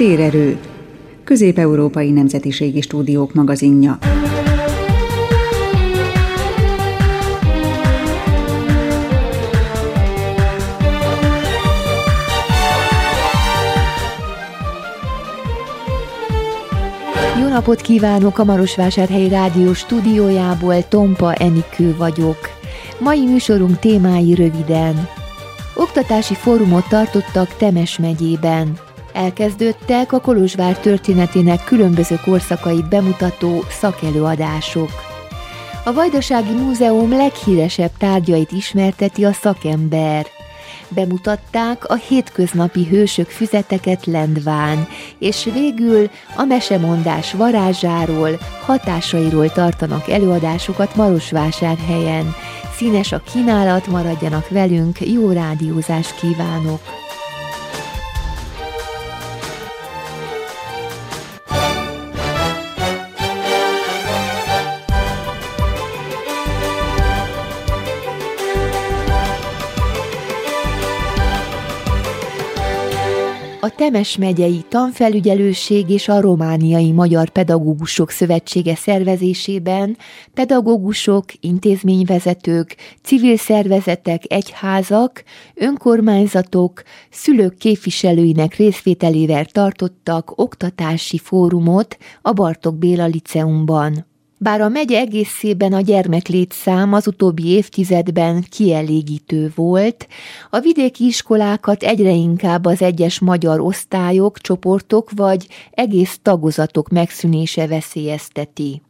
Térerő, Közép-Európai Nemzetiségi Stúdiók magazinja. Jó napot kívánok a Marosvásárhelyi Rádió stúdiójából, Tompa Enikő vagyok. Mai műsorunk témái röviden. Oktatási fórumot tartottak Temes megyében. Elkezdődtek a Kolozsvár történetének különböző korszakait bemutató szakelőadások. A Vajdasági Múzeum leghíresebb tárgyait ismerteti a szakember. Bemutatták a hétköznapi hősök füzeteket Lendván, és végül a mesemondás varázsáról, hatásairól tartanak előadásokat Marosvásárhelyen. Színes a kínálat, maradjanak velünk, jó rádiózást kívánok! A Temes megyei tanfelügyelőség és a Romániai Magyar Pedagógusok Szövetsége szervezésében pedagógusok, intézményvezetők, civil szervezetek, egyházak, önkormányzatok, szülők képviselőinek részvételével tartottak oktatási fórumot a Bartok Béla Liceumban. Bár a megye egészében a gyermeklétszám az utóbbi évtizedben kielégítő volt, a vidéki iskolákat egyre inkább az egyes magyar osztályok, csoportok vagy egész tagozatok megszűnése veszélyezteti.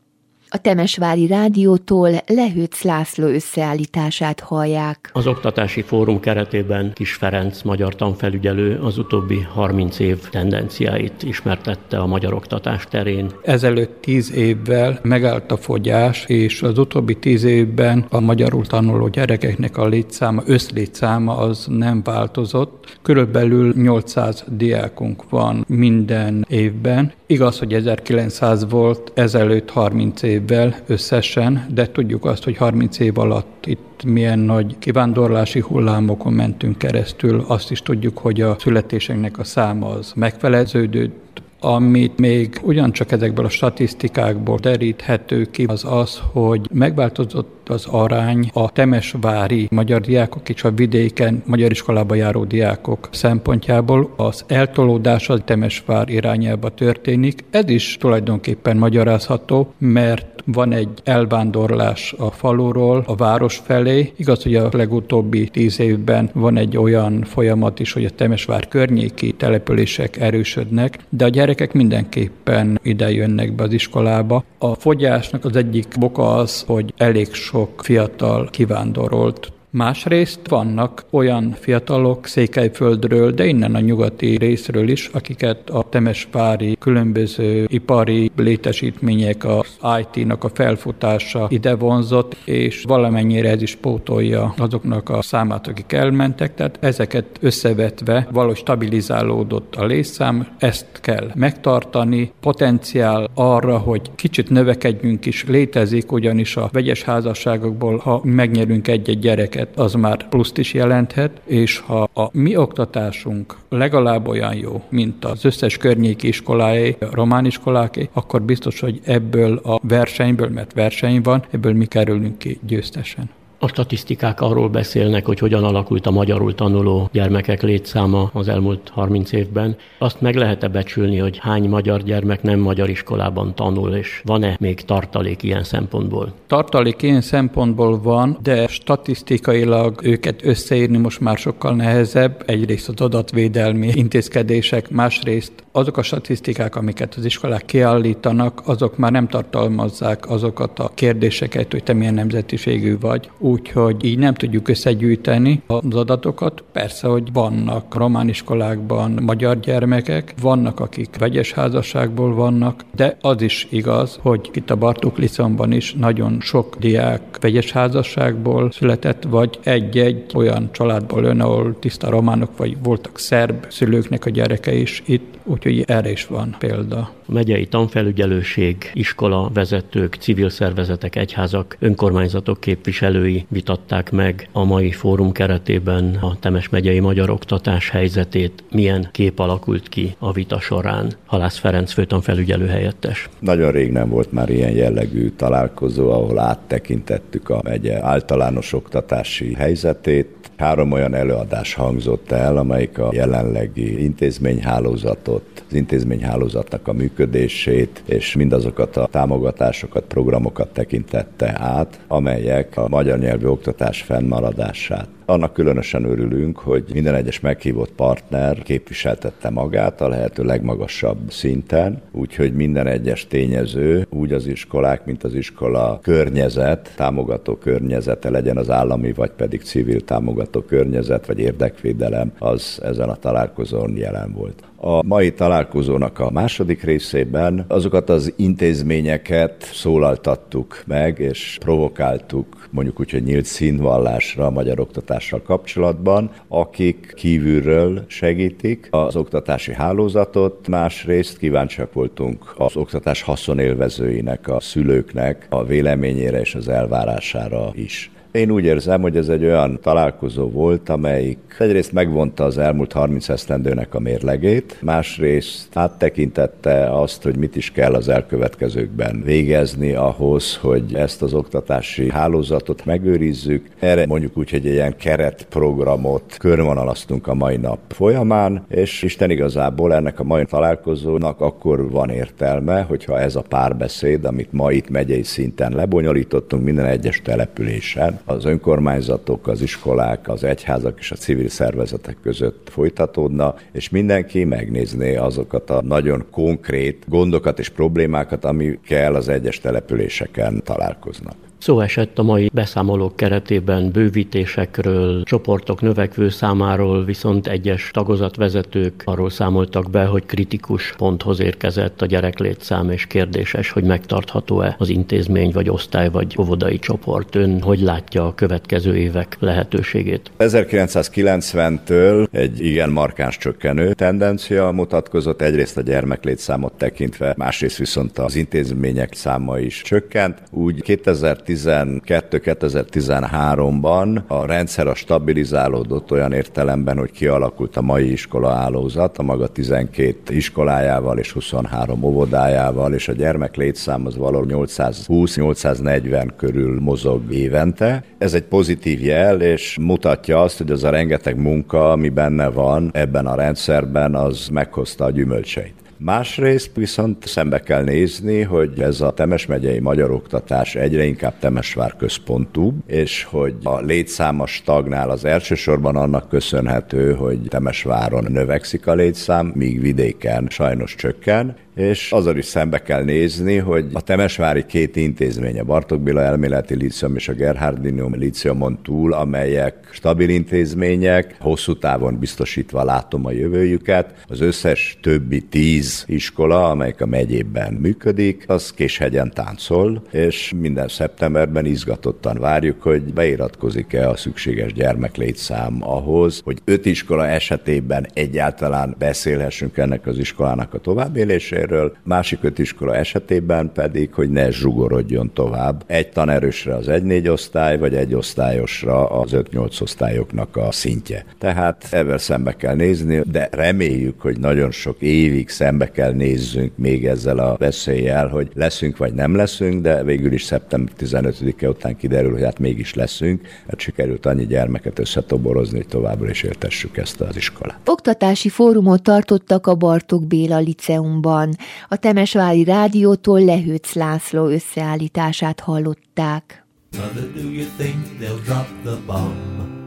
A Temesvári Rádiótól Lehőc László összeállítását hallják. Az Oktatási Fórum keretében Kis Ferenc magyar tanfelügyelő az utóbbi 30 év tendenciáit ismertette a magyar oktatás terén. Ezelőtt 10 évvel megállt a fogyás, és az utóbbi 10 évben a magyarul tanuló gyerekeknek a létszáma, összlétszáma az nem változott. Körülbelül 800 diákunk van minden évben. Igaz, hogy 1900 volt ezelőtt 30 év évvel összesen, de tudjuk azt, hogy 30 év alatt itt milyen nagy kivándorlási hullámokon mentünk keresztül. Azt is tudjuk, hogy a születéseknek a száma az megfeleződött, amit még ugyancsak ezekből a statisztikákból deríthető ki, az az, hogy megváltozott az arány a temesvári magyar diákok és a vidéken magyar iskolába járó diákok szempontjából. Az eltolódás a temesvár irányába történik. Ez is tulajdonképpen magyarázható, mert van egy elvándorlás a faluról a város felé. Igaz, hogy a legutóbbi tíz évben van egy olyan folyamat is, hogy a Temesvár környéki települések erősödnek, de a gyerekek mindenképpen ide jönnek be az iskolába. A fogyásnak az egyik boka az, hogy elég sok fiatal kivándorolt Másrészt vannak olyan fiatalok Székelyföldről, de innen a nyugati részről is, akiket a Temesvári különböző ipari létesítmények, az IT-nak a felfutása ide vonzott, és valamennyire ez is pótolja azoknak a számát, akik elmentek, tehát ezeket összevetve valahogy stabilizálódott a létszám, ezt kell megtartani, potenciál arra, hogy kicsit növekedjünk is létezik, ugyanis a vegyes házasságokból, ha megnyerünk egy-egy gyereket, gyermekeket, az már pluszt is jelenthet, és ha a mi oktatásunk legalább olyan jó, mint az összes környéki iskoláé, a román iskoláké, akkor biztos, hogy ebből a versenyből, mert verseny van, ebből mi kerülünk ki győztesen. A statisztikák arról beszélnek, hogy hogyan alakult a magyarul tanuló gyermekek létszáma az elmúlt 30 évben. Azt meg lehet-e becsülni, hogy hány magyar gyermek nem magyar iskolában tanul, és van-e még tartalék ilyen szempontból? Tartalék ilyen szempontból van, de statisztikailag őket összeírni most már sokkal nehezebb. Egyrészt az adatvédelmi intézkedések, másrészt azok a statisztikák, amiket az iskolák kiállítanak, azok már nem tartalmazzák azokat a kérdéseket, hogy te milyen nemzetiségű vagy úgyhogy így nem tudjuk összegyűjteni az adatokat. Persze, hogy vannak román iskolákban magyar gyermekek, vannak, akik vegyes házasságból vannak, de az is igaz, hogy itt a Bartók Liceumban is nagyon sok diák vegyes házasságból született, vagy egy-egy olyan családból jön, ahol tiszta románok, vagy voltak szerb szülőknek a gyereke is itt, úgyhogy erre is van példa. A megyei tanfelügyelőség, iskola, vezetők, civil szervezetek, egyházak, önkormányzatok képviselői vitatták meg a mai fórum keretében a Temes megyei magyar oktatás helyzetét. Milyen kép alakult ki a vita során? Halász Ferenc főtanfelügyelő helyettes. Nagyon rég nem volt már ilyen jellegű találkozó, ahol áttekintettük a megye általános oktatási helyzetét, Három olyan előadás hangzott el, amelyik a jelenlegi intézményhálózatot, az intézményhálózatnak a működését, és mindazokat a támogatásokat, programokat tekintette át, amelyek a magyar nyelvű oktatás fennmaradását annak különösen örülünk, hogy minden egyes meghívott partner képviseltette magát a lehető legmagasabb szinten, úgyhogy minden egyes tényező, úgy az iskolák, mint az iskola környezet, támogató környezete legyen az állami, vagy pedig civil támogató környezet, vagy érdekvédelem, az ezen a találkozón jelen volt. A mai találkozónak a második részében azokat az intézményeket szólaltattuk meg, és provokáltuk mondjuk úgy, hogy nyílt színvallásra a magyar oktatással kapcsolatban, akik kívülről segítik az oktatási hálózatot, másrészt kíváncsiak voltunk az oktatás haszonélvezőinek, a szülőknek a véleményére és az elvárására is. Én úgy érzem, hogy ez egy olyan találkozó volt, amelyik egyrészt megvonta az elmúlt 30 esztendőnek a mérlegét, másrészt áttekintette azt, hogy mit is kell az elkövetkezőkben végezni ahhoz, hogy ezt az oktatási hálózatot megőrizzük. Erre mondjuk úgy, hogy egy ilyen keretprogramot körvonalaztunk a mai nap folyamán, és Isten igazából ennek a mai találkozónak akkor van értelme, hogyha ez a párbeszéd, amit ma itt megyei szinten lebonyolítottunk minden egyes településen, az önkormányzatok, az iskolák, az egyházak és a civil szervezetek között folytatódna, és mindenki megnézné azokat a nagyon konkrét gondokat és problémákat, amikkel az egyes településeken találkoznak. Szó esett a mai beszámolók keretében bővítésekről, csoportok növekvő számáról, viszont egyes tagozatvezetők arról számoltak be, hogy kritikus ponthoz érkezett a gyereklétszám, és kérdéses, hogy megtartható-e az intézmény, vagy osztály, vagy óvodai csoport. Ön hogy látja a következő évek lehetőségét? 1990-től egy igen markáns csökkenő tendencia mutatkozott, egyrészt a gyermeklétszámot tekintve, másrészt viszont az intézmények száma is csökkent. Úgy 2010 2012-2013-ban a rendszer a stabilizálódott olyan értelemben, hogy kialakult a mai iskola állózat, a maga 12 iskolájával és 23 óvodájával, és a gyermek létszám az valahol 820-840 körül mozog évente. Ez egy pozitív jel, és mutatja azt, hogy az a rengeteg munka, ami benne van ebben a rendszerben, az meghozta a gyümölcseit. Másrészt viszont szembe kell nézni, hogy ez a Temes megyei magyar oktatás egyre inkább Temesvár központú, és hogy a létszáma stagnál az elsősorban annak köszönhető, hogy Temesváron növekszik a létszám, míg vidéken sajnos csökken, és azzal is szembe kell nézni, hogy a Temesvári két intézmény, a Bartok Béla elméleti lícium és a Gerhardinium líciumon túl, amelyek stabil intézmények, hosszú távon biztosítva látom a jövőjüket, az összes többi tíz iskola, amelyek a megyében működik, az Késhegyen táncol, és minden szeptemberben izgatottan várjuk, hogy beiratkozik-e a szükséges gyermeklétszám ahhoz, hogy öt iskola esetében egyáltalán beszélhessünk ennek az iskolának a továbbéléséről, részéről, másik öt iskola esetében pedig, hogy ne zsugorodjon tovább egy tanerősre az egy-négy osztály, vagy egy osztályosra az öt-nyolc osztályoknak a szintje. Tehát ebben szembe kell nézni, de reméljük, hogy nagyon sok évig szembe kell nézzünk még ezzel a veszéllyel, hogy leszünk vagy nem leszünk, de végül is szeptember 15-e után kiderül, hogy hát mégis leszünk, hát sikerült annyi gyermeket összetoborozni, hogy továbbra is értessük ezt az iskolát. Oktatási fórumot tartottak a Bartók Béla Liceumban. A Temesvári Rádiótól Lehőc László összeállítását hallották. Mother, do you think they'll drop the bomb?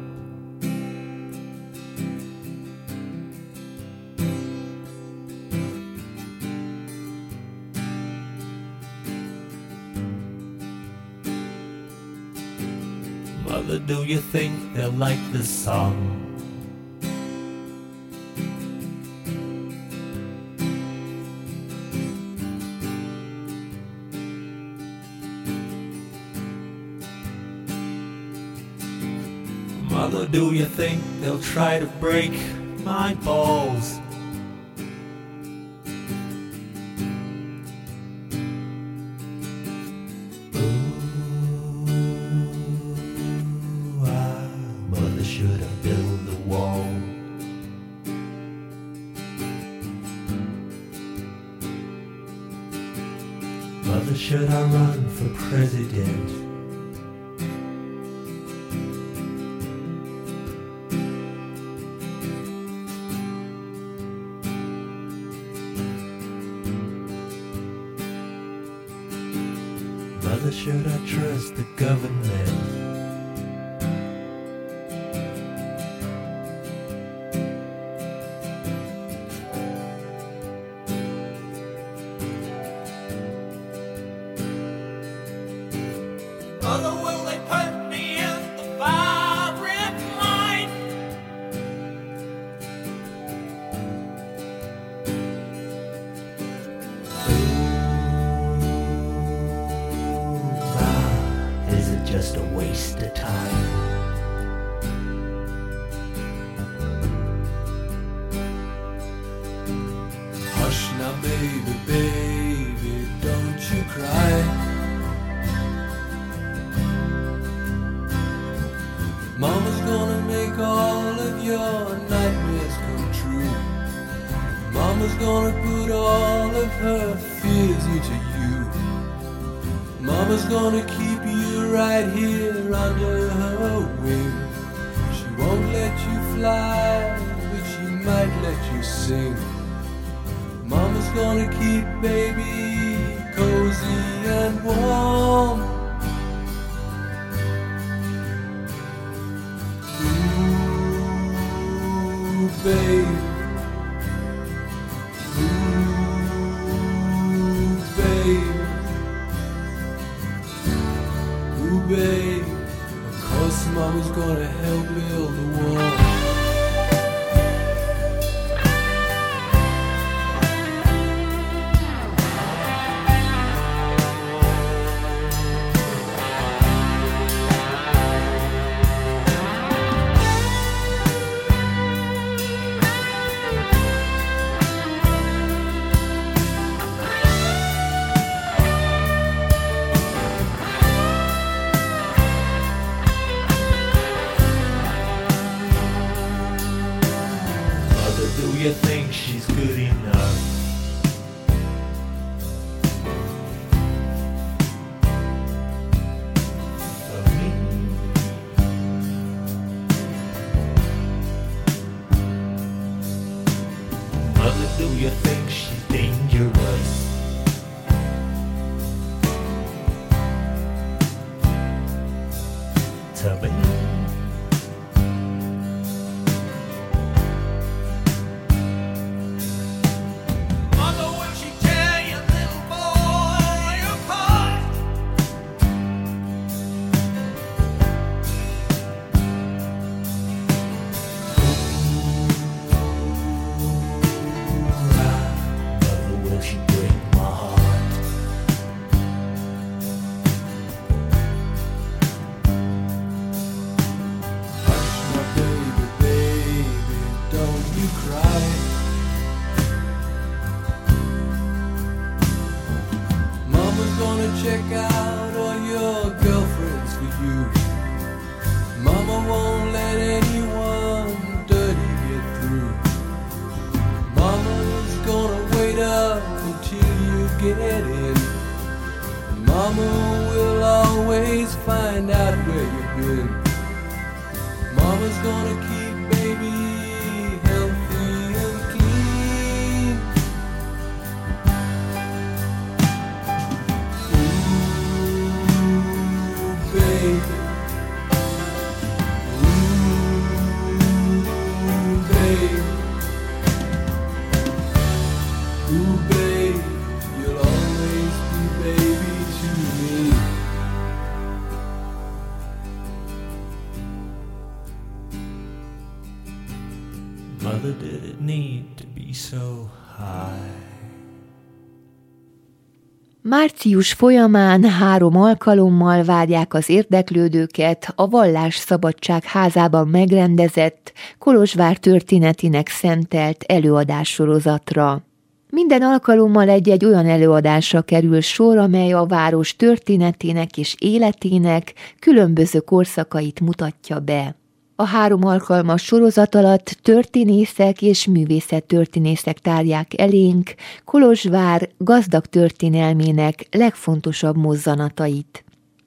Mother, do you think they'll like this song? Mother, do you think they'll try to break my balls? your nightmares come true. Mama's gonna put all of her fears into you. Mama's gonna keep you right here under her wing. She won't let you fly, but she might let you sing. Mama's gonna keep baby cozy and warm. babe. Ooh, babe. Ooh, babe. Of course, mama's gonna help build the Mother, did it need to be so high? Március folyamán három alkalommal várják az érdeklődőket a Vallás Szabadság házában megrendezett Kolozsvár történetének szentelt előadássorozatra. Minden alkalommal egy-egy olyan előadásra kerül sor, amely a város történetének és életének különböző korszakait mutatja be. A három alkalmas sorozat alatt történészek és művészettörténészek tárják elénk Kolozsvár gazdag történelmének legfontosabb mozzanatait.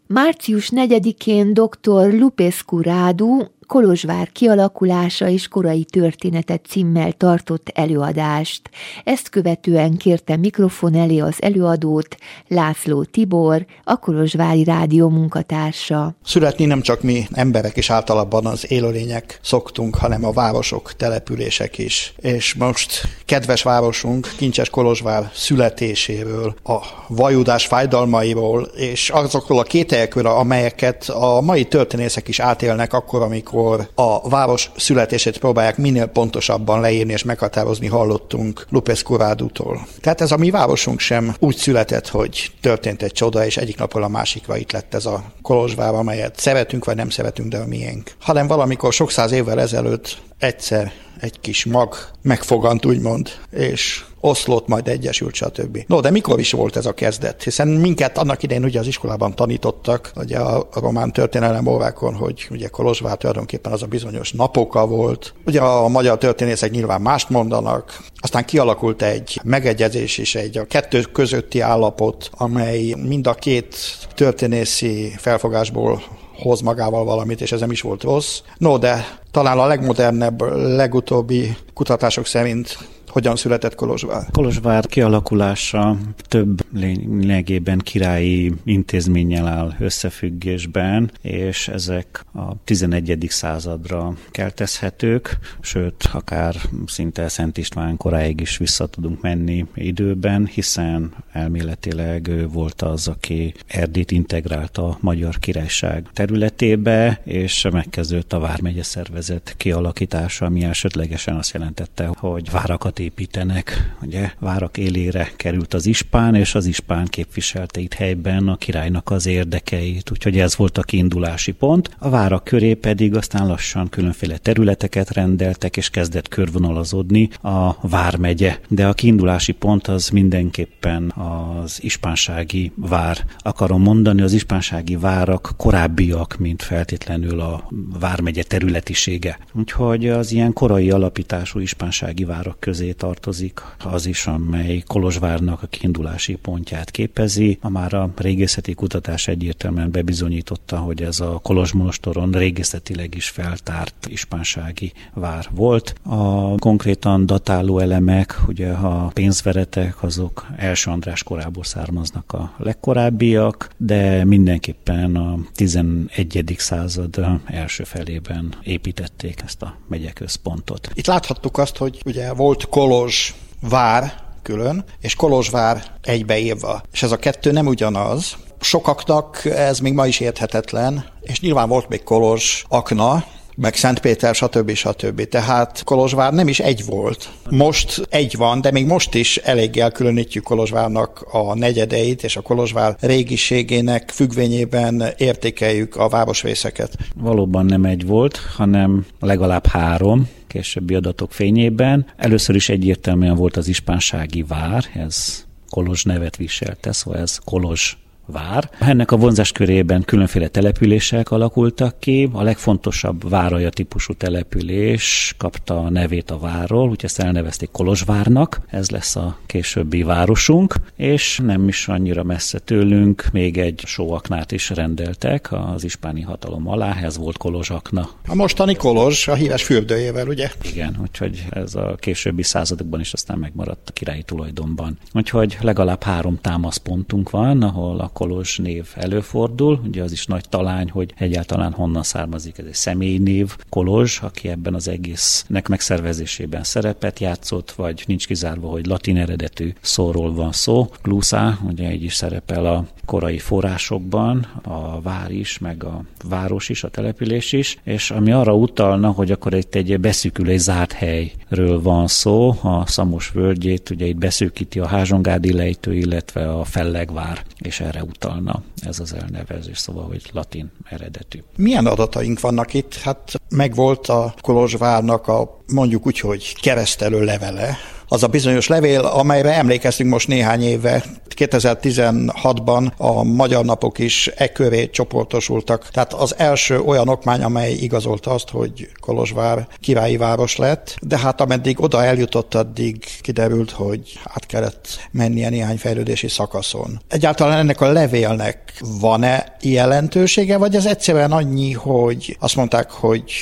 Március 4-én dr. Lupescu Rádu Kolozsvár kialakulása és korai történetet címmel tartott előadást. Ezt követően kérte mikrofon elé az előadót László Tibor, a Kolozsvári Rádió munkatársa. Születni nem csak mi emberek és általában az élőlények szoktunk, hanem a városok, települések is. És most kedves városunk, Kincses Kolozsvár születéséről, a vajudás fájdalmairól, és azokról a kételyekről, amelyeket a mai történészek is átélnek akkor, amikor amikor a város születését próbálják minél pontosabban leírni és meghatározni, hallottunk Lupes Kurádútól. Tehát ez a mi városunk sem úgy született, hogy történt egy csoda, és egyik napról a másikra itt lett ez a Kolozsvár, amelyet szeretünk vagy nem szeretünk, de a miénk. Hanem valamikor sok száz évvel ezelőtt egyszer egy kis mag megfogant, úgymond, és oszlott, majd egyesült, stb. No, de mikor is volt ez a kezdet? Hiszen minket annak idején ugye az iskolában tanítottak, ugye a román történelem órákon, hogy ugye Kolozsvár tulajdonképpen az a bizonyos napoka volt. Ugye a magyar történészek nyilván mást mondanak, aztán kialakult egy megegyezés és egy a kettő közötti állapot, amely mind a két történészi felfogásból hoz magával valamit, és ez nem is volt rossz. No, de talán a legmodernebb, legutóbbi kutatások szerint hogyan született Kolozsvár? Kolozsvár kialakulása több lényegében királyi intézménnyel áll összefüggésben, és ezek a 11. századra keltezhetők, sőt, akár szinte Szent István koráig is vissza tudunk menni időben, hiszen elméletileg ő volt az, aki Erdét integrálta a Magyar Királyság területébe, és megkezdődött a Vármegye szervezet kialakítása, ami elsődlegesen azt jelentette, hogy várakat építenek. Ugye várak élére került az ispán, és az ispán képviselte itt helyben a királynak az érdekeit, úgyhogy ez volt a kiindulási pont. A várak köré pedig aztán lassan különféle területeket rendeltek, és kezdett körvonalazódni a vármegye. De a kiindulási pont az mindenképpen az ispánsági vár. Akarom mondani, az ispánsági várak korábbiak, mint feltétlenül a vármegye területisége. Úgyhogy az ilyen korai alapítású ispánsági várak közé tartozik az is, amely Kolozsvárnak a kiindulási pontját képezi. A már a régészeti kutatás egyértelműen bebizonyította, hogy ez a Kolozsmonostoron régészetileg is feltárt ispánsági vár volt. A konkrétan datáló elemek, ugye a pénzveretek, azok első András korából származnak a legkorábbiak, de mindenképpen a 11. század első felében építették ezt a megyeközpontot. Itt láthattuk azt, hogy ugye volt Kolozs vár külön, és Kolozsvár egybeírva. És ez a kettő nem ugyanaz. Sokaknak ez még ma is érthetetlen, és nyilván volt még Kolozs akna, meg Szentpéter, stb. stb. Tehát Kolozsvár nem is egy volt. Most egy van, de még most is elég elkülönítjük Kolozsvárnak a negyedeit, és a Kolozsvár régiségének függvényében értékeljük a városrészeket. Valóban nem egy volt, hanem legalább három, későbbi adatok fényében. Először is egyértelműen volt az ispánsági vár, ez Kolozs nevet viselte, szóval ez Kolozs vár. Ennek a vonzás körében különféle települések alakultak ki. A legfontosabb váraja típusú település kapta a nevét a várról, úgyhogy ezt elnevezték Kolozsvárnak. Ez lesz a későbbi városunk, és nem is annyira messze tőlünk még egy sóaknát is rendeltek az ispáni hatalom alá, ez volt Kolozsakna. A mostani Kolozs, a híres fürdőjével, ugye? Igen, úgyhogy ez a későbbi századokban is aztán megmaradt a királyi tulajdonban. Úgyhogy legalább három támaszpontunk van, ahol a Kolozs név előfordul. Ugye az is nagy talány, hogy egyáltalán honnan származik ez egy személynév. Kolozs, aki ebben az egésznek megszervezésében szerepet játszott, vagy nincs kizárva, hogy latin eredetű szóról van szó. Glusa, ugye így is szerepel a korai forrásokban, a vár is, meg a város is, a település is, és ami arra utalna, hogy akkor itt egy beszűkülés zárt helyről van szó, a Szamos völgyét, ugye itt beszűkíti a Házsongádi lejtő, illetve a Fellegvár, és erre utalna ez az elnevezés, szóval, hogy latin eredetű. Milyen adataink vannak itt? Hát megvolt a Kolozsvárnak a mondjuk úgy, hogy keresztelő levele, az a bizonyos levél, amelyre emlékeztünk most néhány éve, 2016-ban a magyar napok is e köré csoportosultak. Tehát az első olyan okmány, amely igazolta azt, hogy Kolozsvár királyi város lett, de hát ameddig oda eljutott, addig kiderült, hogy át kellett mennie néhány fejlődési szakaszon. Egyáltalán ennek a levélnek van-e jelentősége, vagy ez egyszerűen annyi, hogy azt mondták, hogy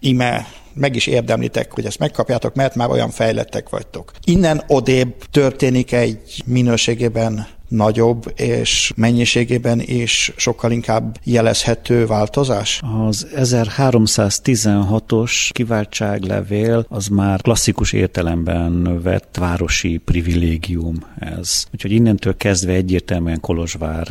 ime meg is érdemlitek, hogy ezt megkapjátok, mert már olyan fejlettek vagytok. Innen odébb történik egy minőségében nagyobb, és mennyiségében is sokkal inkább jelezhető változás? Az 1316-os kiváltságlevél az már klasszikus értelemben vett városi privilégium ez. Úgyhogy innentől kezdve egyértelműen Kolozsvár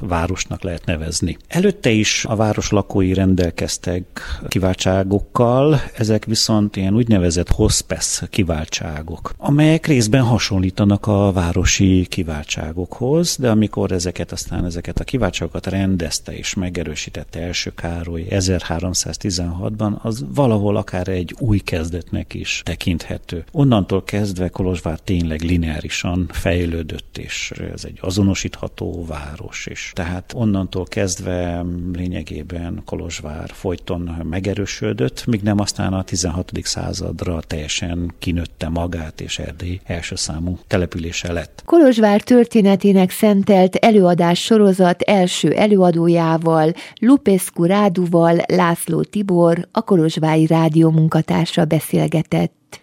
városnak lehet nevezni. Előtte is a város lakói rendelkeztek kiváltságokkal, ezek viszont ilyen úgynevezett hospes kiváltságok, amelyek részben hasonlítanak a városi kiváltságok dolgokhoz, de amikor ezeket aztán ezeket a kiváltságokat rendezte és megerősítette első Károly 1316-ban, az valahol akár egy új kezdetnek is tekinthető. Onnantól kezdve Kolozsvár tényleg lineárisan fejlődött, és ez egy azonosítható város is. Tehát onnantól kezdve lényegében Kolozsvár folyton megerősödött, míg nem aztán a 16. századra teljesen kinőtte magát, és Erdély első számú települése lett. Kolozsvár történet történetének szentelt előadás sorozat első előadójával, Lupescu Ráduval László Tibor, a Kolozsvái Rádió munkatársa beszélgetett.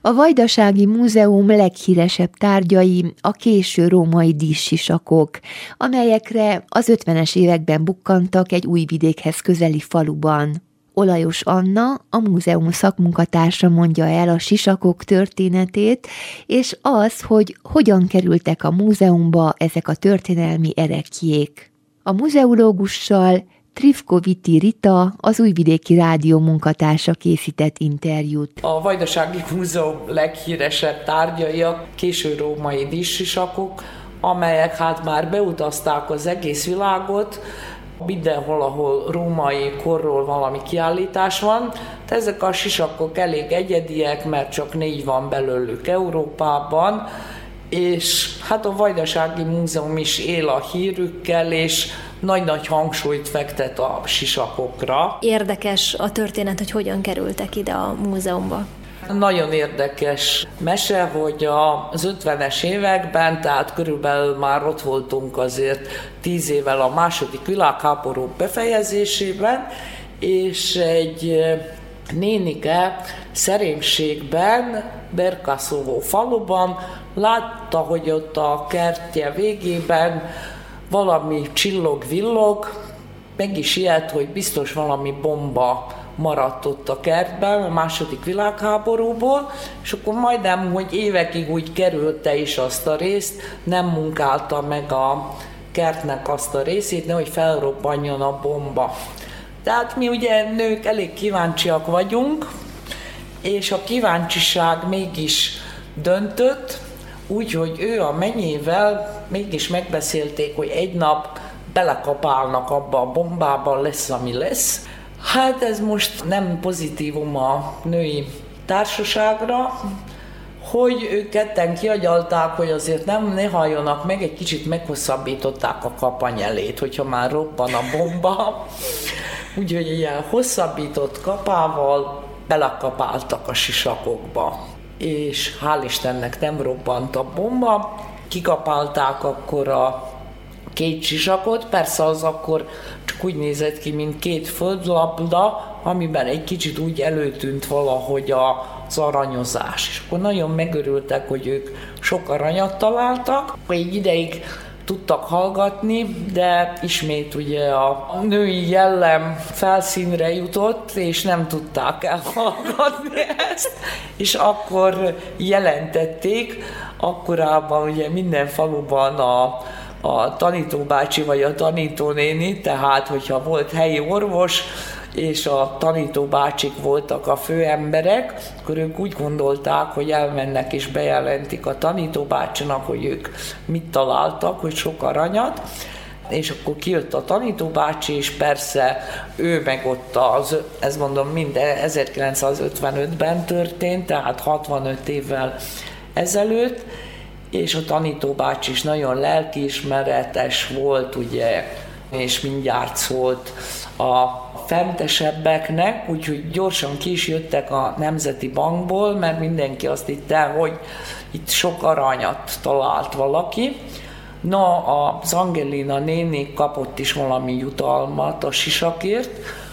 A Vajdasági Múzeum leghíresebb tárgyai a késő római díszsisakok, amelyekre az 50-es években bukkantak egy új vidékhez közeli faluban. Olajos Anna, a múzeum szakmunkatársa mondja el a sisakok történetét, és az, hogy hogyan kerültek a múzeumba ezek a történelmi erekjék. A muzeológussal Trifkoviti Rita, az Újvidéki Rádió munkatársa készített interjút. A Vajdasági Múzeum leghíresebb tárgyai a késő római díszsisakok, amelyek hát már beutazták az egész világot, Mindenhol, ahol római korról valami kiállítás van, ezek a sisakok elég egyediek, mert csak négy van belőlük Európában, és hát a Vajdasági Múzeum is él a hírükkel, és nagy-nagy hangsúlyt fektet a sisakokra. Érdekes a történet, hogy hogyan kerültek ide a múzeumba. Nagyon érdekes mese, hogy az 50-es években, tehát körülbelül már ott voltunk azért tíz évvel a második világháború befejezésében, és egy nénike szerénységben, Berkaszóvó faluban látta, hogy ott a kertje végében valami csillog-villog, meg is ilyet, hogy biztos valami bomba maradt ott a kertben a második világháborúból, és akkor majdnem, hogy évekig úgy kerülte is azt a részt, nem munkálta meg a kertnek azt a részét, nehogy felrobbanjon a bomba. Tehát mi ugye nők elég kíváncsiak vagyunk, és a kíváncsiság mégis döntött, úgyhogy ő a menyével mégis megbeszélték, hogy egy nap belekapálnak abba a bombába, lesz, ami lesz, Hát ez most nem pozitívum a női társaságra, hogy ők ketten kiagyalták, hogy azért nem ne halljonak meg, egy kicsit meghosszabbították a kapanyelét, hogyha már robban a bomba. Úgyhogy ilyen hosszabbított kapával belekapáltak a sisakokba. És hál' Istennek nem robbant a bomba, kikapálták akkor a két sisakot, persze az akkor csak úgy nézett ki, mint két földlabda, amiben egy kicsit úgy előtűnt valahogy az aranyozás. És akkor nagyon megörültek, hogy ők sok aranyat találtak. Egy ideig tudtak hallgatni, de ismét ugye a női jellem felszínre jutott, és nem tudták elhallgatni ezt, és akkor jelentették, akkorában ugye minden faluban a a tanítóbácsi vagy a tanítónéni, tehát hogyha volt helyi orvos, és a tanítóbácsik voltak a főemberek, akkor ők úgy gondolták, hogy elmennek és bejelentik a tanítóbácsinak, hogy ők mit találtak, hogy sok aranyat. és akkor kijött a tanítóbácsi, és persze ő meg ott az, ez mondom, minden 1955-ben történt, tehát 65 évvel ezelőtt, és a tanítóbácsi is nagyon lelkiismeretes volt, ugye, és mindjárt szólt a fentesebbeknek, úgyhogy gyorsan ki is jöttek a Nemzeti Bankból, mert mindenki azt hitte, hogy itt sok aranyat talált valaki. Na, az Angelina néni kapott is valami jutalmat a sisakért,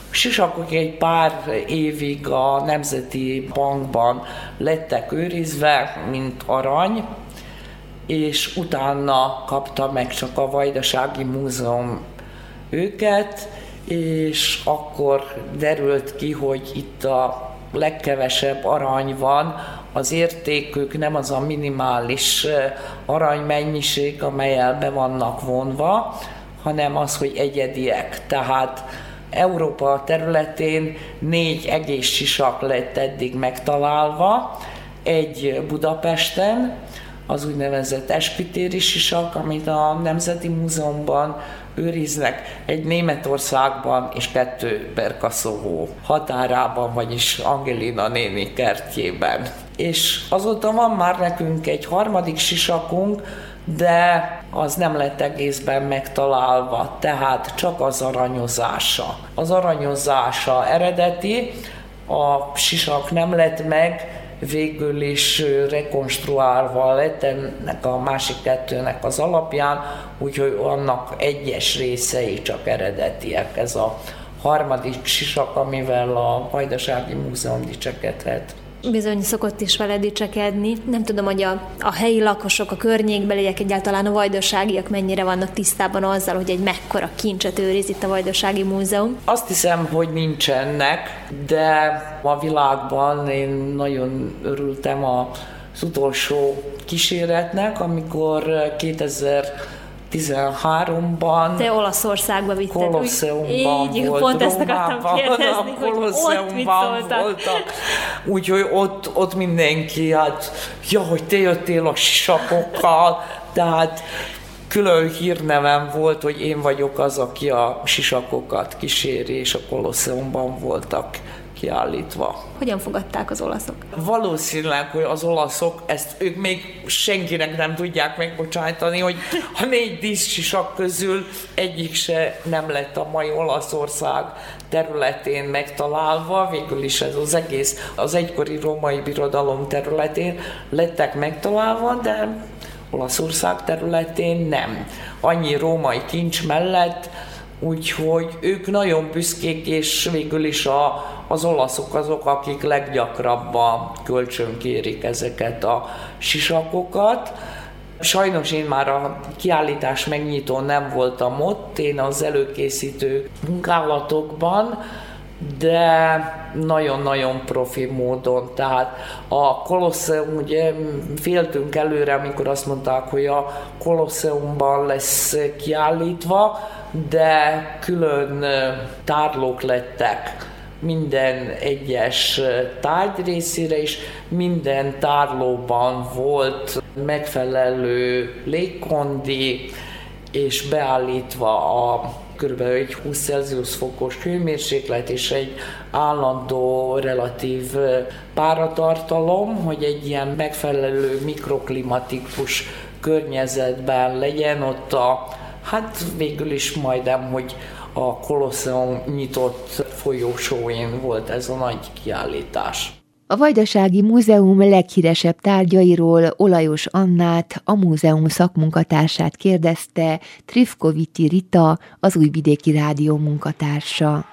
sisakok egy pár évig a Nemzeti Bankban lettek őrizve, mint arany, és utána kapta meg csak a Vajdasági Múzeum őket, és akkor derült ki, hogy itt a legkevesebb arany van, az értékük nem az a minimális aranymennyiség, amelyel be vannak vonva, hanem az, hogy egyediek. Tehát Európa területén négy egész sisak lett eddig megtalálva, egy Budapesten, az úgynevezett eskütéri sisak, amit a Nemzeti Múzeumban őriznek, egy Németországban és kettő Berkaszovó határában, vagyis Angelina néni kertjében. És azóta van már nekünk egy harmadik sisakunk, de az nem lett egészben megtalálva, tehát csak az aranyozása. Az aranyozása eredeti, a sisak nem lett meg, végül is rekonstruálva lett ennek a másik kettőnek az alapján, úgyhogy annak egyes részei csak eredetiek. Ez a harmadik sisak, amivel a Vajdasági Múzeum dicsekedhet bizony szokott is vele dicsekedni. Nem tudom, hogy a, a helyi lakosok, a környékbeliek, egyáltalán a vajdaságiak mennyire vannak tisztában azzal, hogy egy mekkora kincset őriz itt a Vajdasági Múzeum. Azt hiszem, hogy nincsenek, de a világban én nagyon örültem a az utolsó kíséretnek, amikor 2000 13-ban. Te Olaszországba vitted. Kolosseumban így, volt pont ezt akartam kérdezni, a Kolosseumban voltak. Úgyhogy ott, ott mindenki, hát, ja, hogy te jöttél a sisakokkal, tehát külön hírnevem volt, hogy én vagyok az, aki a sisakokat kíséri, és a Kolosseumban voltak kiállítva. Hogyan fogadták az olaszok? Valószínűleg, hogy az olaszok, ezt ők még senkinek nem tudják megbocsájtani, hogy a négy díszsisak közül egyik se nem lett a mai Olaszország területén megtalálva, végül is ez az egész, az egykori római birodalom területén lettek megtalálva, de Olaszország területén nem. Annyi római kincs mellett, úgyhogy ők nagyon büszkék, és végül is a, az olaszok azok, akik leggyakrabban kölcsönkérik ezeket a sisakokat. Sajnos én már a kiállítás megnyitó nem voltam ott, én az előkészítő munkálatokban, de nagyon-nagyon profi módon. Tehát a Kolosseum, ugye féltünk előre, amikor azt mondták, hogy a Kolosseumban lesz kiállítva, de külön tárlók lettek minden egyes tárgy részére is, minden tárlóban volt megfelelő légkondi, és beállítva a kb. egy 20 Celsius fokos hőmérséklet és egy állandó relatív páratartalom, hogy egy ilyen megfelelő mikroklimatikus környezetben legyen ott a, hát végül is majdnem, hogy a Kolosseum nyitott folyósóin volt ez a nagy kiállítás. A Vajdasági Múzeum leghíresebb tárgyairól Olajos Annát, a múzeum szakmunkatársát kérdezte Trifkoviti Rita, az Újvidéki Rádió munkatársa.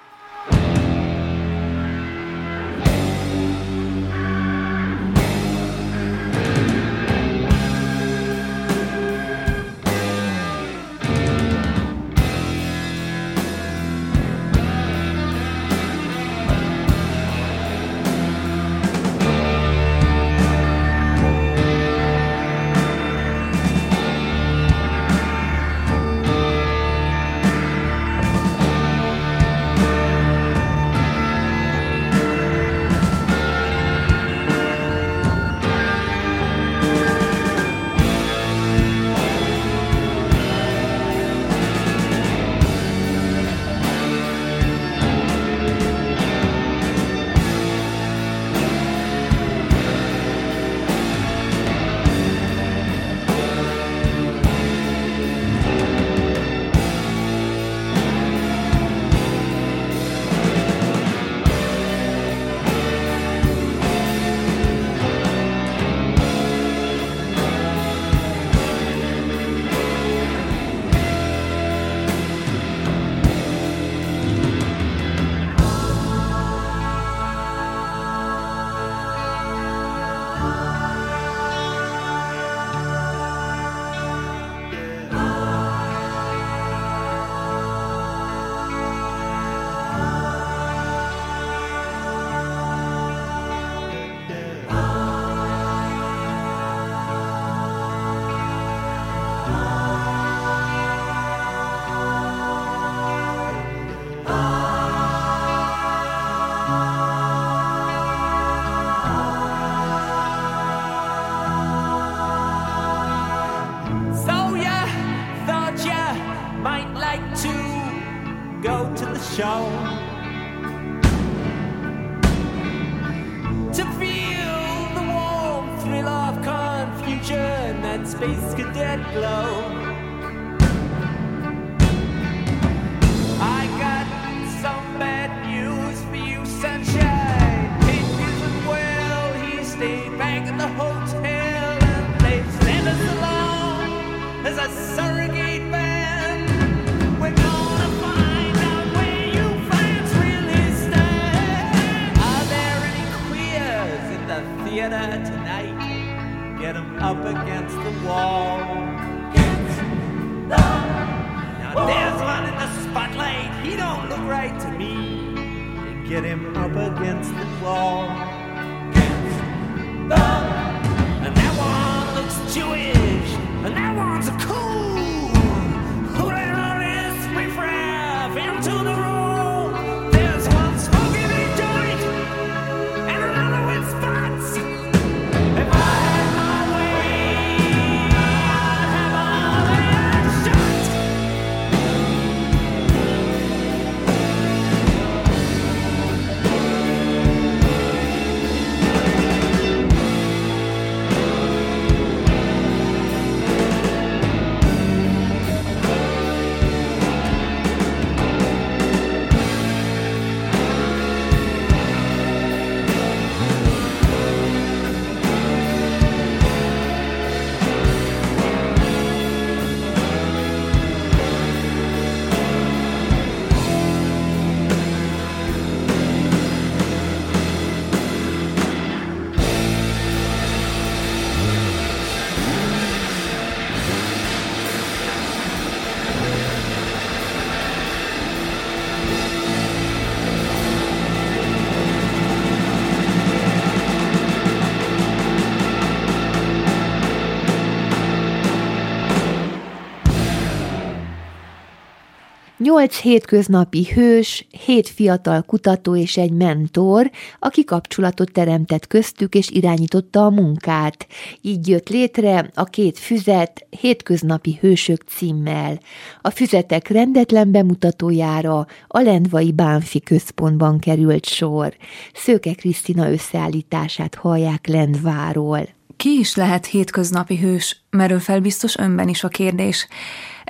Nyolc hétköznapi hős, hét fiatal kutató és egy mentor, aki kapcsolatot teremtett köztük és irányította a munkát. Így jött létre a két füzet Hétköznapi hősök címmel. A füzetek rendetlen bemutatójára a Lendvai Bánfi központban került sor. Szőke Krisztina összeállítását hallják Lendváról. Ki is lehet hétköznapi hős? Merül fel biztos önben is a kérdés.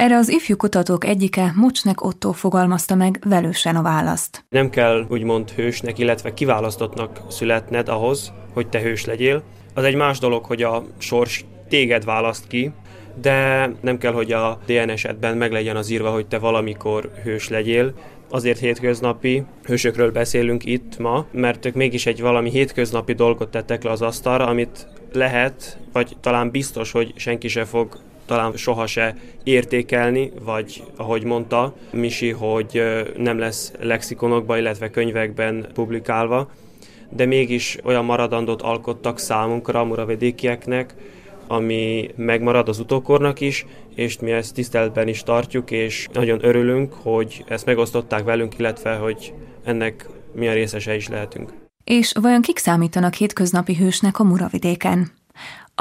Erre az ifjú kutatók egyike, Mocsnek Otto fogalmazta meg velősen a választ. Nem kell úgymond hősnek, illetve kiválasztottnak születned ahhoz, hogy te hős legyél. Az egy más dolog, hogy a sors téged választ ki, de nem kell, hogy a DNS-edben meglegyen az írva, hogy te valamikor hős legyél. Azért hétköznapi hősökről beszélünk itt ma, mert ők mégis egy valami hétköznapi dolgot tettek le az asztalra, amit lehet, vagy talán biztos, hogy senki se fog talán soha se értékelni, vagy ahogy mondta Misi, hogy nem lesz lexikonokban, illetve könyvekben publikálva, de mégis olyan maradandót alkottak számunkra, muravedékieknek, ami megmarad az utókornak is, és mi ezt tiszteletben is tartjuk, és nagyon örülünk, hogy ezt megosztották velünk, illetve hogy ennek milyen részese is lehetünk. És vajon kik számítanak hétköznapi hősnek a Muravidéken?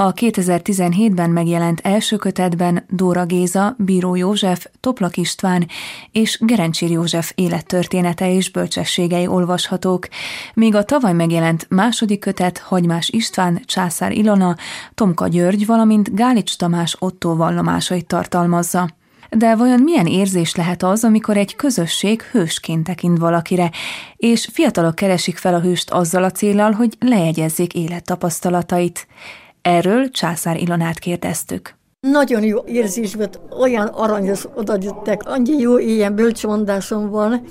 A 2017-ben megjelent első kötetben Dóra Géza, Bíró József, Toplak István és Gerencsír József élettörténete és bölcsességei olvashatók, míg a tavaly megjelent második kötet Hagymás István, Császár Ilona, Tomka György, valamint Gálics Tamás Otto vallomásait tartalmazza. De vajon milyen érzés lehet az, amikor egy közösség hősként tekint valakire, és fiatalok keresik fel a hőst azzal a célral, hogy lejegyezzék élettapasztalatait? Erről Császár Ilonát kérdeztük. Nagyon jó érzés volt, olyan aranyos oda jöttek, annyi jó ilyen bölcsmondásom van.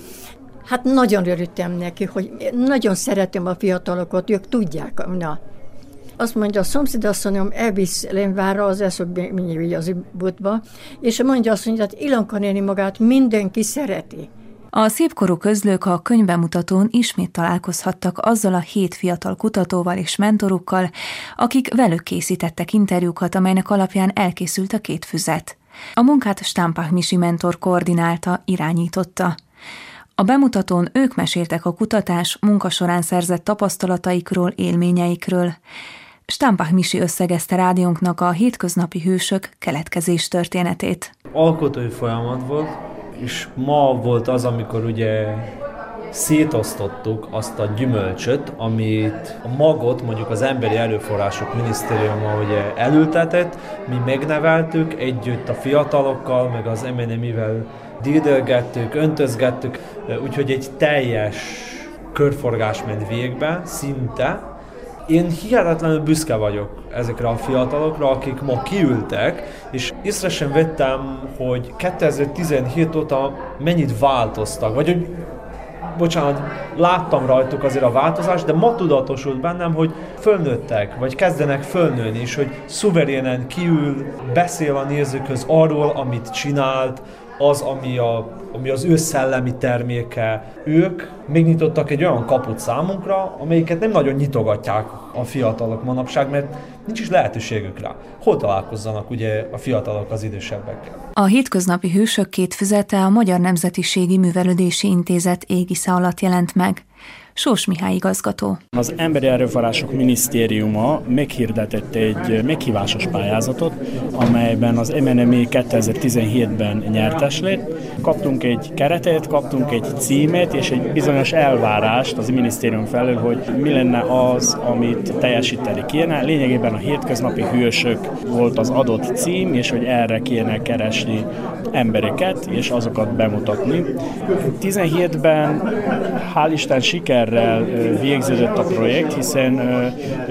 Hát nagyon örültem neki, hogy nagyon szeretem a fiatalokat, ők tudják. Na. Azt mondja, a szomszédasszonyom elvisz Lénvárra az eszokbényi az butba, és mondja azt, hogy hát Ilonka néni magát mindenki szereti. A szépkorú közlők a könyvbemutatón ismét találkozhattak azzal a hét fiatal kutatóval és mentorukkal, akik velük készítettek interjúkat, amelynek alapján elkészült a két füzet. A munkát Stampach Misi mentor koordinálta, irányította. A bemutatón ők meséltek a kutatás munka során szerzett tapasztalataikról, élményeikről. Stampach Misi összegezte rádiónknak a hétköznapi hősök keletkezés történetét. Alkotói folyamat volt, És ma volt az, amikor ugye szétosztottuk azt a gyümölcsöt, amit a magot mondjuk az Emberi Erőforrások Minisztériuma ugye elültetett, mi megneveltük együtt a fiatalokkal, meg az MNM-ivel dídelgettük, öntözgettük, úgyhogy egy teljes körforgás ment végbe, szinte, én hihetetlenül büszke vagyok ezekre a fiatalokra, akik ma kiültek, és észre sem vettem, hogy 2017 óta mennyit változtak, vagy hogy bocsánat, láttam rajtuk azért a változást, de ma tudatosult bennem, hogy fölnőttek, vagy kezdenek fölnőni, és hogy szuverénen kiül, beszél a nézőköz arról, amit csinált, az, ami, a, ami az ő szellemi terméke. Ők megnyitottak egy olyan kaput számunkra, amelyiket nem nagyon nyitogatják a fiatalok manapság, mert nincs is lehetőségük rá. Hol találkozzanak ugye a fiatalok az idősebbekkel? A hétköznapi hősök két füzete a Magyar Nemzetiségi Művelődési Intézet égisze alatt jelent meg. Sós Mihály igazgató. Az Emberi Erőforrások Minisztériuma meghirdetett egy meghívásos pályázatot, amelyben az MNMI 2017-ben nyertes lett. Kaptunk egy keretet, kaptunk egy címet és egy bizonyos elvárást az minisztérium felől, hogy mi lenne az, amit teljesíteni kéne. Lényegében a hétköznapi hősök volt az adott cím, és hogy erre kéne keresni embereket, és azokat bemutatni. 17-ben hál' Isten sikerrel végződött a projekt, hiszen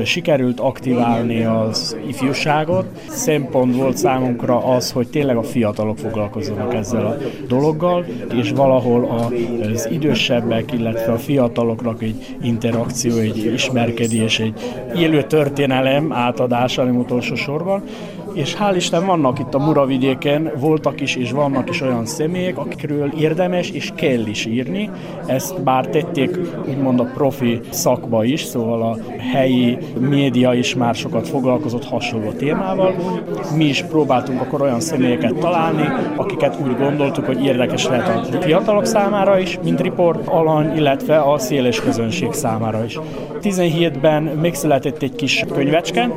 sikerült aktiválni az ifjúságot. Szempont volt számunkra az, hogy tényleg a fiatalok foglalkozzanak ezzel a dologgal, és valahol az idősebbek, illetve a fiataloknak egy interakció, egy ismerkedés, egy élő történelem átadása, nem utolsó sorban, és hál' Isten vannak itt a Muravidéken, voltak is és vannak is olyan személyek, akikről érdemes és kell is írni. Ezt bár tették úgymond a profi szakba is, szóval a helyi média is már sokat foglalkozott hasonló témával. Mi is próbáltunk akkor olyan személyeket találni, akiket úgy gondoltuk, hogy érdekes lehet a fiatalok számára is, mint riport alany, illetve a széles közönség számára is. 17-ben megszületett egy kis könyvecske,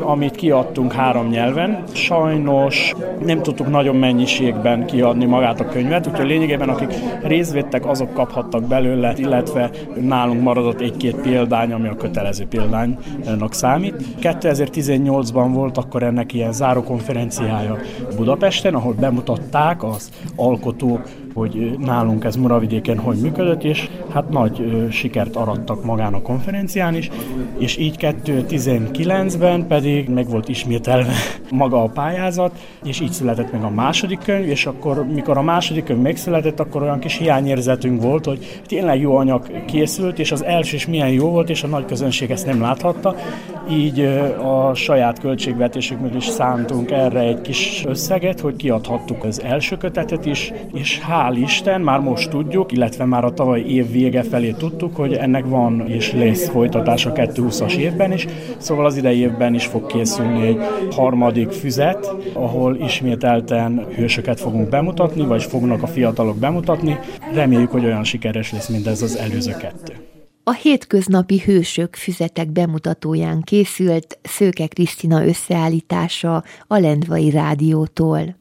amit kiadtunk három nyelven, nyelven. Sajnos nem tudtuk nagyon mennyiségben kiadni magát a könyvet, úgyhogy lényegében akik részt vettek, azok kaphattak belőle, illetve nálunk maradott egy-két példány, ami a kötelező példánynak számít. 2018-ban volt akkor ennek ilyen zárókonferenciája Budapesten, ahol bemutatták az alkotók hogy nálunk ez Muravidéken hogy működött, és hát nagy sikert arattak magán a konferencián is, és így 2019-ben pedig meg volt ismételve maga a pályázat, és így született meg a második könyv, és akkor, mikor a második könyv megszületett, akkor olyan kis hiányérzetünk volt, hogy tényleg jó anyag készült, és az első is milyen jó volt, és a nagy közönség ezt nem láthatta, így a saját költségvetésünkből is szántunk erre egy kis összeget, hogy kiadhattuk az első kötetet is, és hál' Isten, már most tudjuk, illetve már a tavaly év vége felé tudtuk, hogy ennek van és lesz folytatása 2020-as évben is, szóval az idei évben is fog készülni egy harmadik füzet, ahol ismételten hősöket fogunk bemutatni, vagy fognak a fiatalok bemutatni. Reméljük, hogy olyan sikeres lesz, mint ez az előző kettő. A hétköznapi hősök füzetek bemutatóján készült Szőke Krisztina összeállítása a Lendvai Rádiótól.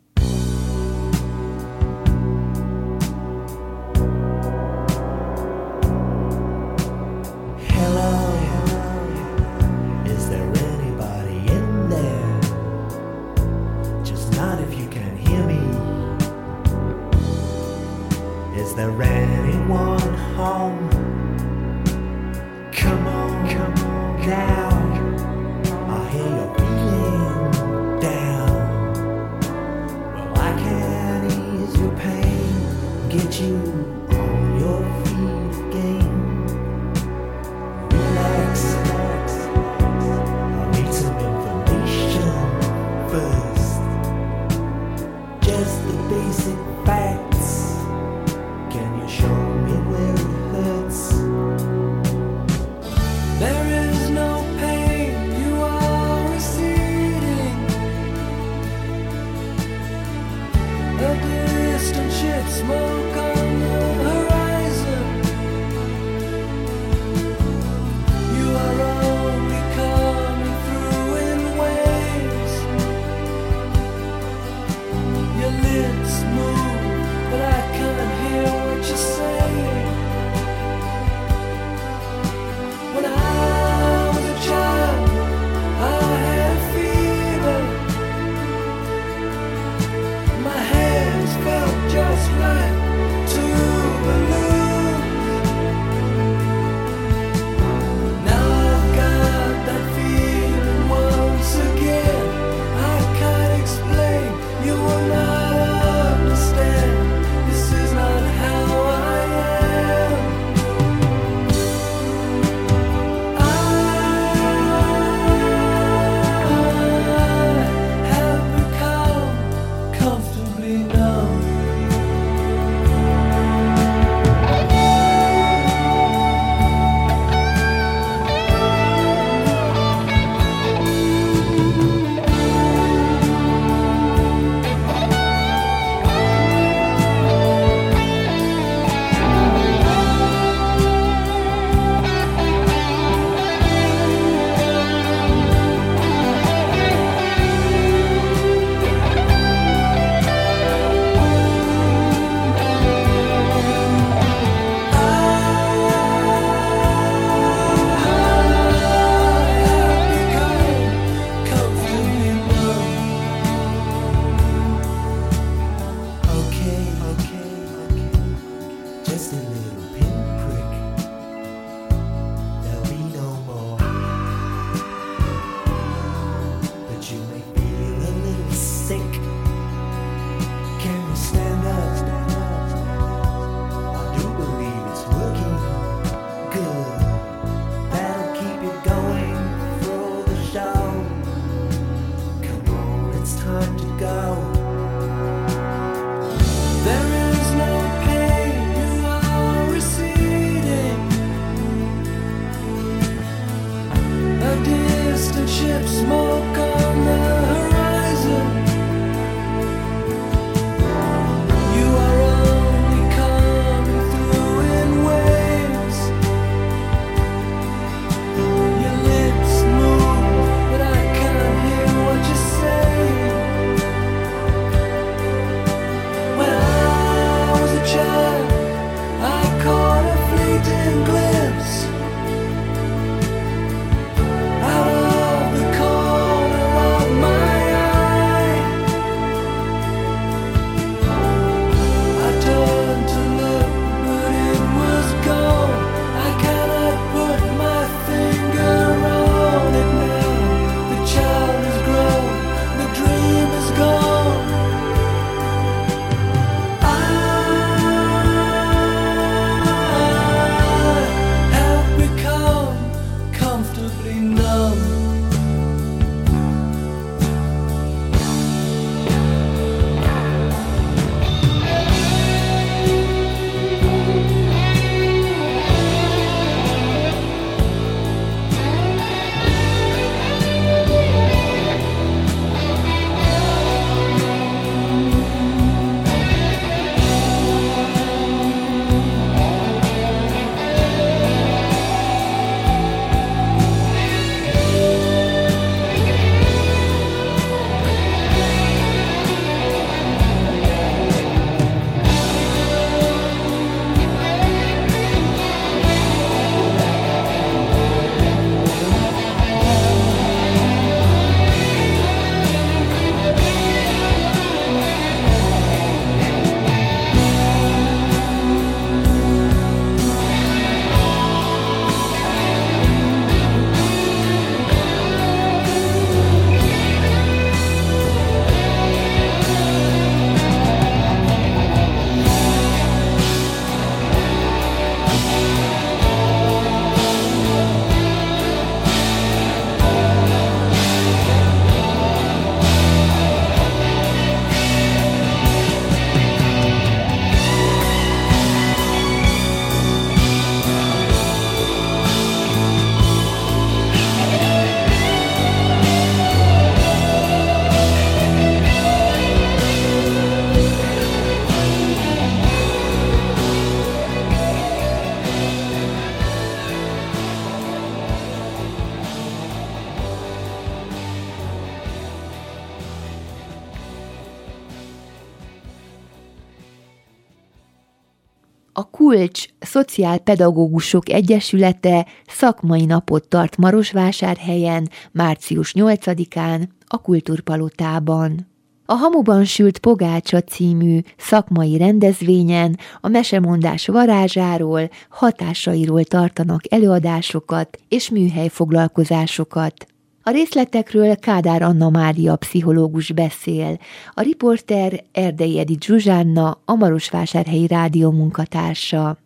Szociálpedagógusok Egyesülete szakmai napot tart Marosvásárhelyen március 8-án a Kultúrpalotában. A Hamuban sült pogácsa című szakmai rendezvényen a mesemondás varázsáról, hatásairól tartanak előadásokat és műhelyfoglalkozásokat. A részletekről Kádár Anna Mária pszichológus beszél, a riporter Erdei Edith Zsuzsánna, a Marosvásárhelyi Rádió munkatársa.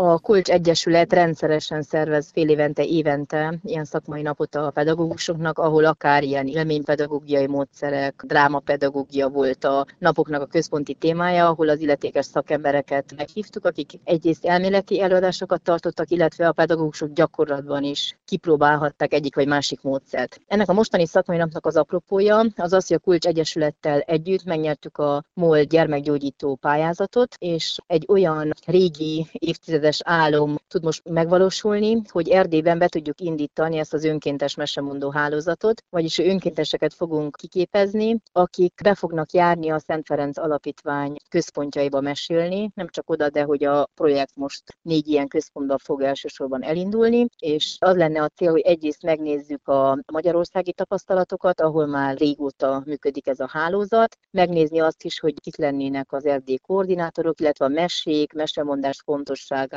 A Kulcs Egyesület rendszeresen szervez fél évente, évente ilyen szakmai napot a pedagógusoknak, ahol akár ilyen élménypedagógiai módszerek, drámapedagógia volt a napoknak a központi témája, ahol az illetékes szakembereket meghívtuk, akik egyrészt elméleti előadásokat tartottak, illetve a pedagógusok gyakorlatban is kipróbálhatták egyik vagy másik módszert. Ennek a mostani szakmai napnak az apropója az az, hogy a Kulcs Egyesülettel együtt megnyertük a MOL gyermekgyógyító pályázatot, és egy olyan régi évtizede éves álom tud most megvalósulni, hogy Erdélyben be tudjuk indítani ezt az önkéntes mesemondó hálózatot, vagyis önkénteseket fogunk kiképezni, akik be fognak járni a Szent Ferenc Alapítvány központjaiba mesélni, nem csak oda, de hogy a projekt most négy ilyen központban fog elsősorban elindulni, és az lenne a cél, hogy egyrészt megnézzük a magyarországi tapasztalatokat, ahol már régóta működik ez a hálózat, megnézni azt is, hogy kik lennének az erdély koordinátorok, illetve a mesék, mesemondás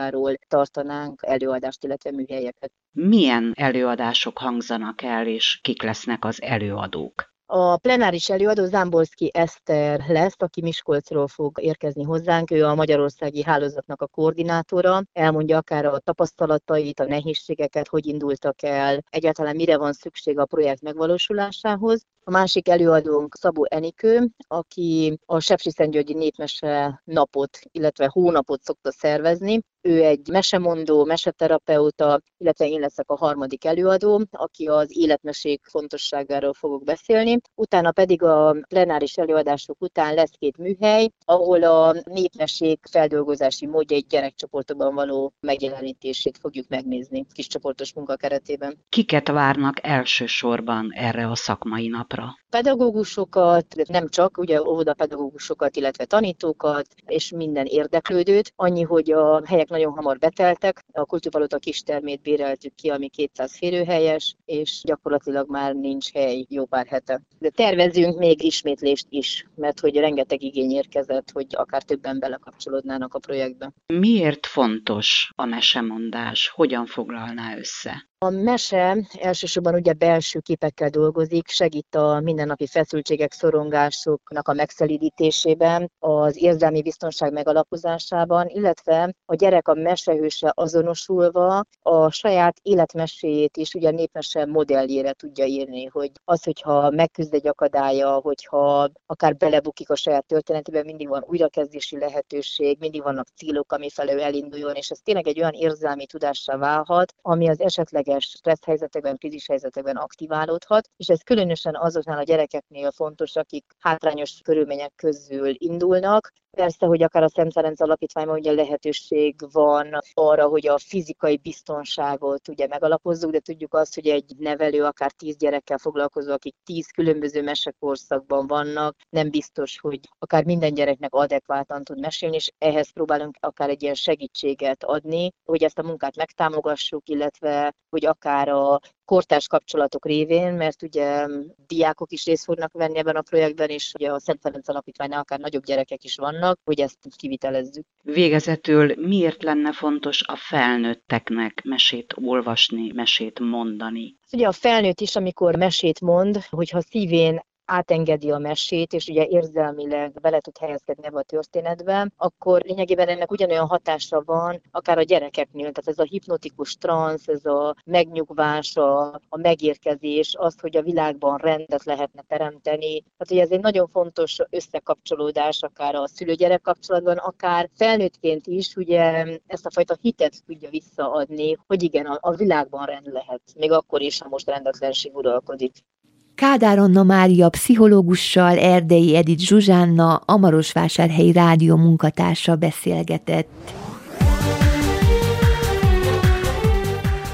fontosságáról tartanánk előadást, illetve műhelyeket. Milyen előadások hangzanak el, és kik lesznek az előadók? A plenáris előadó Zámborszki Eszter lesz, aki Miskolcról fog érkezni hozzánk. Ő a Magyarországi Hálózatnak a koordinátora. Elmondja akár a tapasztalatait, a nehézségeket, hogy indultak el, egyáltalán mire van szükség a projekt megvalósulásához. A másik előadónk Szabó Enikő, aki a Sepsiszentgyörgyi Népmese napot, illetve hónapot szokta szervezni. Ő egy mesemondó, meseterapeuta, illetve én leszek a harmadik előadó, aki az életmesék fontosságáról fogok beszélni. Utána pedig a plenáris előadások után lesz két műhely, ahol a népmesék feldolgozási módjait gyerekcsoportokban való megjelenítését fogjuk megnézni kiscsoportos munka keretében. Kiket várnak elsősorban erre a szakmai napra? Pedagógusokat, nem csak, ugye óvodapedagógusokat, illetve tanítókat, és minden érdeklődőt. Annyi, hogy a helyek nagyon hamar beteltek, a kultúrvalóta kistermét béreltük ki, ami 200 férőhelyes, és gyakorlatilag már nincs hely jó pár hete. De tervezünk még ismétlést is, mert hogy rengeteg igény érkezett, hogy akár többen belekapcsolódnának a projektbe. Miért fontos a mesemondás? Hogyan foglalná össze? A mese elsősorban ugye belső képekkel dolgozik, segít a mindennapi feszültségek, szorongásoknak a megszelídítésében, az érzelmi biztonság megalapozásában, illetve a gyerek a mesehőse azonosulva a saját életmeséjét is ugye népmese modelljére tudja írni, hogy az, hogyha megküzd egy akadálya, hogyha akár belebukik a saját történetében, mindig van újrakezdési lehetőség, mindig vannak célok, ami felől elinduljon, és ez tényleg egy olyan érzelmi tudássá válhat, ami az esetleg esetleges stressz helyzetekben, krízis helyzetekben aktiválódhat, és ez különösen azoknál a gyerekeknél fontos, akik hátrányos körülmények közül indulnak, Persze, hogy akár a Szent Ferenc Alapítványban ugye lehetőség van arra, hogy a fizikai biztonságot ugye megalapozzuk, de tudjuk azt, hogy egy nevelő akár tíz gyerekkel foglalkozó, akik tíz különböző mesekorszakban vannak, nem biztos, hogy akár minden gyereknek adekvátan tud mesélni, és ehhez próbálunk akár egy ilyen segítséget adni, hogy ezt a munkát megtámogassuk, illetve hogy akár a kortárs kapcsolatok révén, mert ugye diákok is részt fognak venni ebben a projektben, és ugye a Szent Ferenc Alapítványnál akár nagyobb gyerekek is vannak, hogy ezt kivitelezzük. Végezetül miért lenne fontos a felnőtteknek mesét olvasni, mesét mondani? Ugye a felnőtt is, amikor mesét mond, hogyha szívén átengedi a mesét, és ugye érzelmileg bele tud helyezkedni ebbe a történetbe, akkor lényegében ennek ugyanolyan hatása van, akár a gyerekeknél. Tehát ez a hipnotikus transz, ez a megnyugvás, a, a megérkezés, az, hogy a világban rendet lehetne teremteni. Tehát ugye ez egy nagyon fontos összekapcsolódás, akár a szülő-gyerek kapcsolatban, akár felnőttként is, ugye ezt a fajta hitet tudja visszaadni, hogy igen, a, a világban rend lehet, még akkor is, ha most rendetlenség uralkodik. Kádár Anna Mária pszichológussal Erdei Edith Zsuzsánna, a Rádió munkatársa beszélgetett.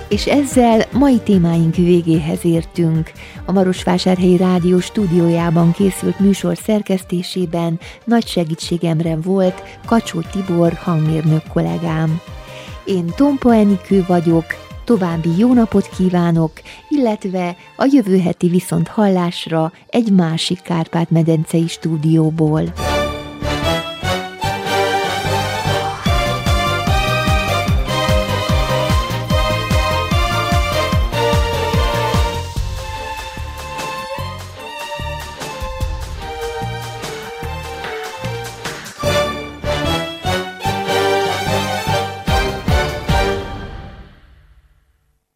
És ezzel mai témáink végéhez értünk. A Marosvásárhelyi Rádió stúdiójában készült műsor szerkesztésében nagy segítségemre volt Kacsó Tibor hangmérnök kollégám. Én Tompa Enikő vagyok, További jó napot kívánok, illetve a jövő heti viszont hallásra egy másik Kárpát-medencei stúdióból.